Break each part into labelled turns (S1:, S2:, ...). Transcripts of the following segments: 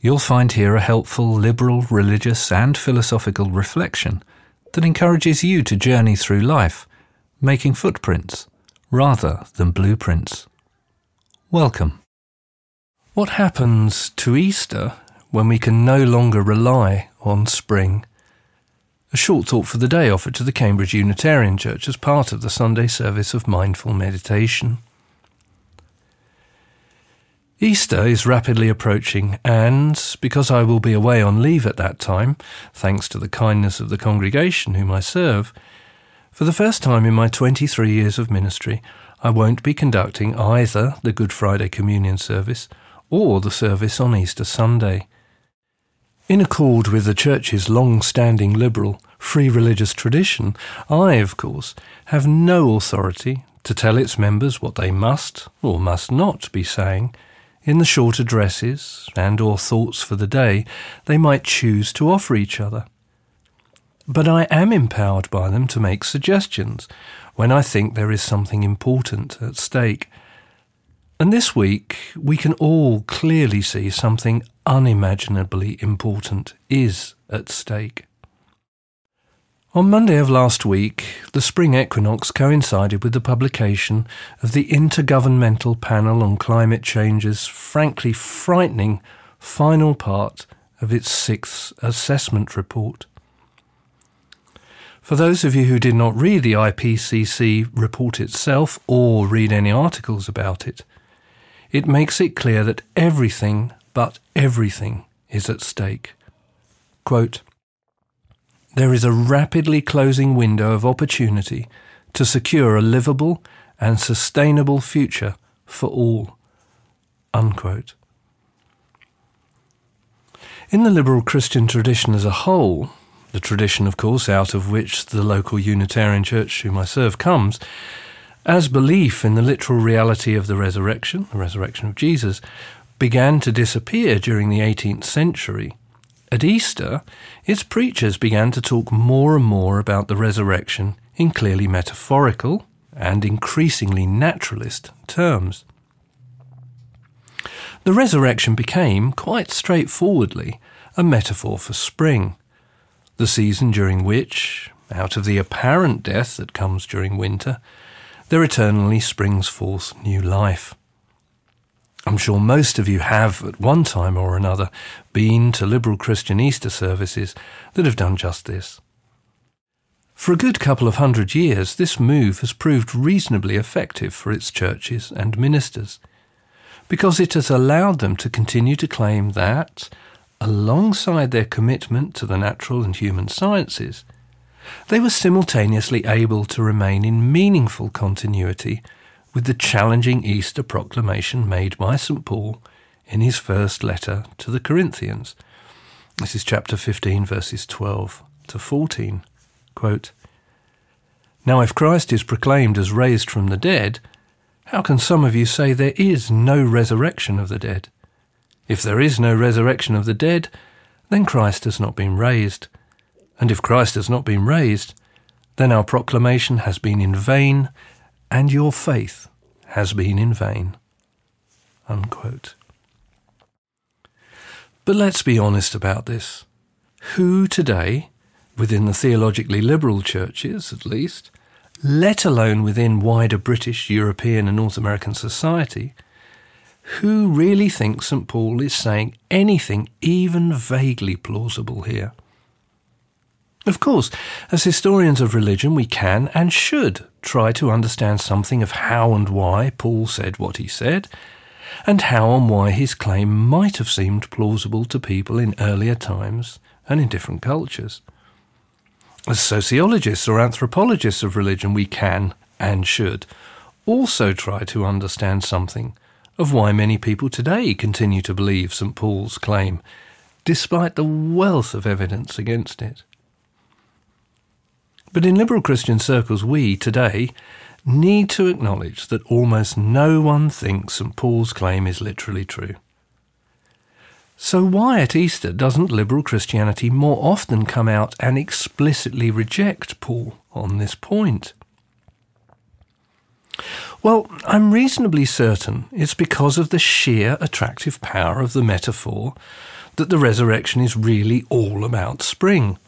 S1: you'll find here a helpful liberal, religious, and philosophical reflection that encourages you to journey through life, making footprints rather than blueprints. Welcome. What happens to Easter when we can no longer rely on spring? A short thought for the day offered to the Cambridge Unitarian Church as part of the Sunday service of mindful meditation. Easter is rapidly approaching, and because I will be away on leave at that time, thanks to the kindness of the congregation whom I serve, for the first time in my 23 years of ministry, I won't be conducting either the Good Friday Communion service or the service on Easter Sunday. In accord with the Church's long standing liberal, free religious tradition, I, of course, have no authority to tell its members what they must or must not be saying in the short addresses and or thoughts for the day they might choose to offer each other. But I am empowered by them to make suggestions when I think there is something important at stake. And this week we can all clearly see something unimaginably important is at stake. On Monday of last week, the spring equinox coincided with the publication of the Intergovernmental Panel on Climate Change's frankly frightening final part of its sixth assessment report. For those of you who did not read the IPCC report itself or read any articles about it, it makes it clear that everything but everything is at stake. Quote, there is a rapidly closing window of opportunity to secure a livable and sustainable future for all. Unquote. In the liberal Christian tradition as a whole, the tradition, of course, out of which the local Unitarian church whom I serve comes, as belief in the literal reality of the resurrection, the resurrection of Jesus, began to disappear during the 18th century, at Easter, its preachers began to talk more and more about the resurrection in clearly metaphorical and increasingly naturalist terms. The resurrection became, quite straightforwardly, a metaphor for spring, the season during which, out of the apparent death that comes during winter, there eternally springs forth new life. I'm sure most of you have, at one time or another, been to liberal Christian Easter services that have done just this. For a good couple of hundred years, this move has proved reasonably effective for its churches and ministers, because it has allowed them to continue to claim that, alongside their commitment to the natural and human sciences, they were simultaneously able to remain in meaningful continuity with the challenging Easter proclamation made by St. Paul in his first letter to the Corinthians. This is chapter 15, verses 12 to 14. Quote, now, if Christ is proclaimed as raised from the dead, how can some of you say there is no resurrection of the dead? If there is no resurrection of the dead, then Christ has not been raised. And if Christ has not been raised, then our proclamation has been in vain, and your faith has been in vain. Unquote. But let's be honest about this. Who today, within the theologically liberal churches at least, let alone within wider British, European, and North American society, who really thinks St. Paul is saying anything even vaguely plausible here? Of course, as historians of religion, we can and should try to understand something of how and why Paul said what he said, and how and why his claim might have seemed plausible to people in earlier times and in different cultures. As sociologists or anthropologists of religion, we can and should also try to understand something of why many people today continue to believe St. Paul's claim, despite the wealth of evidence against it. But in liberal Christian circles, we, today, need to acknowledge that almost no one thinks St. Paul's claim is literally true. So, why at Easter doesn't liberal Christianity more often come out and explicitly reject Paul on this point? Well, I'm reasonably certain it's because of the sheer attractive power of the metaphor that the resurrection is really all about spring.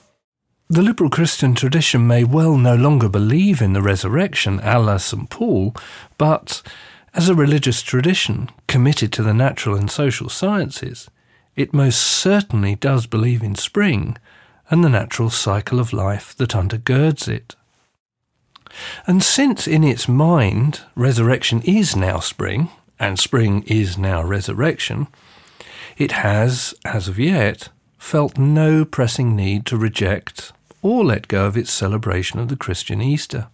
S1: The liberal Christian tradition may well no longer believe in the resurrection a la St. Paul, but as a religious tradition committed to the natural and social sciences, it most certainly does believe in spring and the natural cycle of life that undergirds it. And since in its mind resurrection is now spring, and spring is now resurrection, it has, as of yet, felt no pressing need to reject or let go of its celebration of the Christian Easter.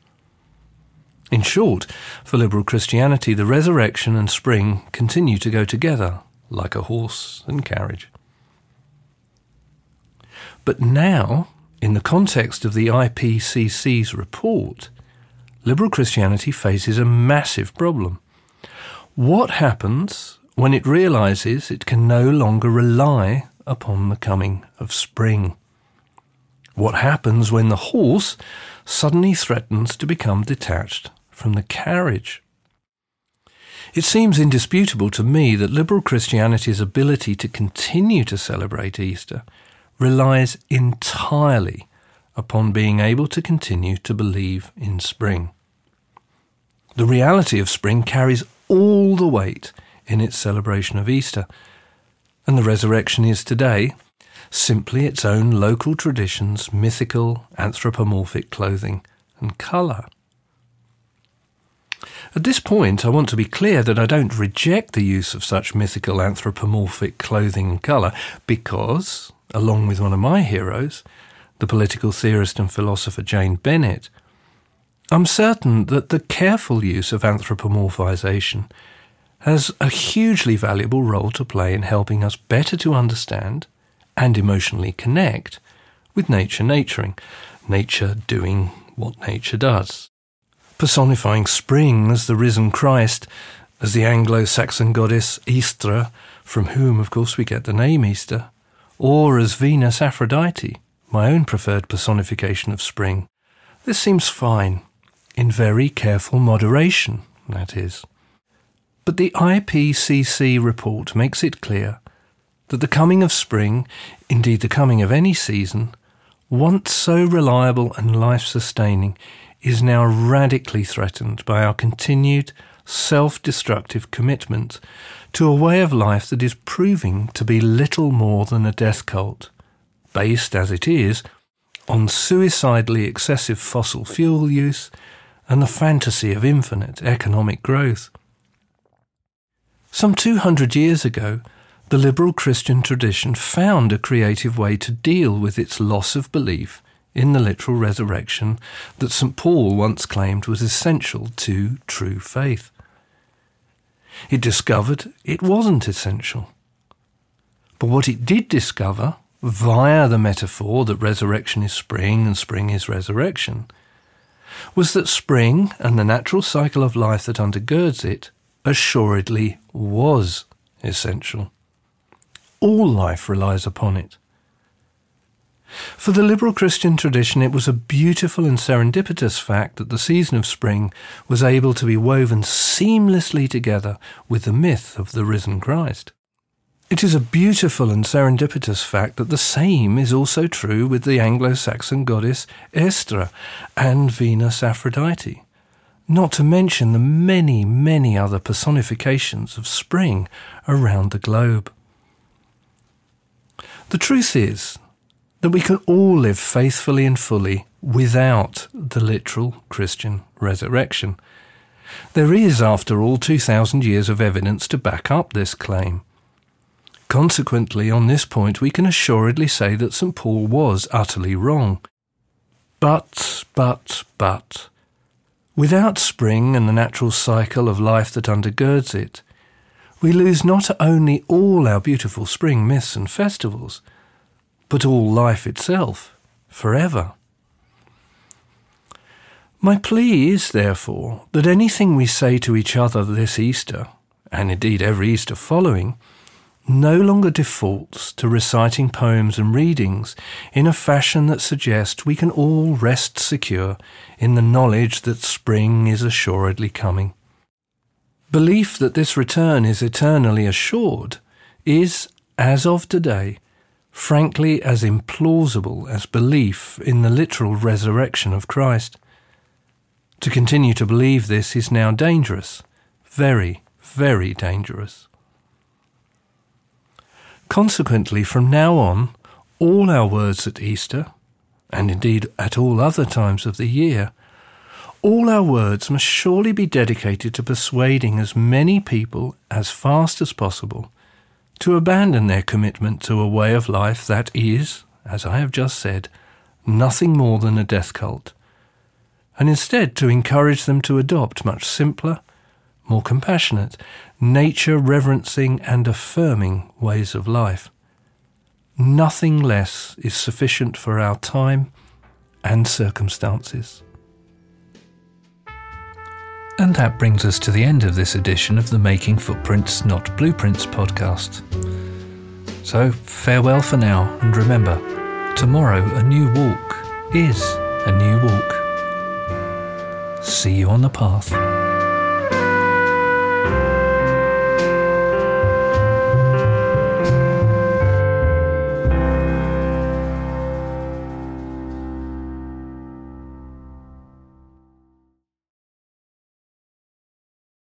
S1: In short, for liberal Christianity, the resurrection and spring continue to go together like a horse and carriage. But now, in the context of the IPCC's report, liberal Christianity faces a massive problem. What happens when it realizes it can no longer rely upon the coming of spring? What happens when the horse suddenly threatens to become detached from the carriage? It seems indisputable to me that liberal Christianity's ability to continue to celebrate Easter relies entirely upon being able to continue to believe in spring. The reality of spring carries all the weight in its celebration of Easter, and the resurrection is today simply its own local traditions, mythical, anthropomorphic clothing and colour. At this point, I want to be clear that I don't reject the use of such mythical anthropomorphic clothing and colour because, along with one of my heroes, the political theorist and philosopher Jane Bennett, I'm certain that the careful use of anthropomorphization has a hugely valuable role to play in helping us better to understand and emotionally connect with nature naturing, nature doing what nature does. Personifying spring as the risen Christ, as the Anglo Saxon goddess Eostre, from whom, of course, we get the name Easter, or as Venus Aphrodite, my own preferred personification of spring. This seems fine, in very careful moderation, that is. But the IPCC report makes it clear that the coming of spring, indeed the coming of any season, once so reliable and life sustaining, is now radically threatened by our continued self destructive commitment to a way of life that is proving to be little more than a death cult, based as it is on suicidally excessive fossil fuel use and the fantasy of infinite economic growth. Some 200 years ago, the liberal Christian tradition found a creative way to deal with its loss of belief in the literal resurrection that St. Paul once claimed was essential to true faith. It discovered it wasn't essential. But what it did discover, via the metaphor that resurrection is spring and spring is resurrection, was that spring and the natural cycle of life that undergirds it assuredly was essential. All life relies upon it. For the liberal Christian tradition, it was a beautiful and serendipitous fact that the season of spring was able to be woven seamlessly together with the myth of the risen Christ. It is a beautiful and serendipitous fact that the same is also true with the Anglo Saxon goddess Eostre and Venus Aphrodite, not to mention the many, many other personifications of spring around the globe. The truth is that we can all live faithfully and fully without the literal Christian resurrection. There is, after all, 2,000 years of evidence to back up this claim. Consequently, on this point, we can assuredly say that St. Paul was utterly wrong. But, but, but, without spring and the natural cycle of life that undergirds it, we lose not only all our beautiful spring myths and festivals, but all life itself, forever. My plea is, therefore, that anything we say to each other this Easter, and indeed every Easter following, no longer defaults to reciting poems and readings in a fashion that suggests we can all rest secure in the knowledge that spring is assuredly coming. Belief that this return is eternally assured is, as of today, frankly as implausible as belief in the literal resurrection of Christ. To continue to believe this is now dangerous, very, very dangerous. Consequently, from now on, all our words at Easter, and indeed at all other times of the year, all our words must surely be dedicated to persuading as many people as fast as possible to abandon their commitment to a way of life that is, as I have just said, nothing more than a death cult, and instead to encourage them to adopt much simpler, more compassionate, nature reverencing and affirming ways of life. Nothing less is sufficient for our time and circumstances. And that brings us to the end of this edition of the Making Footprints Not Blueprints podcast. So, farewell for now, and remember, tomorrow a new walk is a new walk. See you on the path.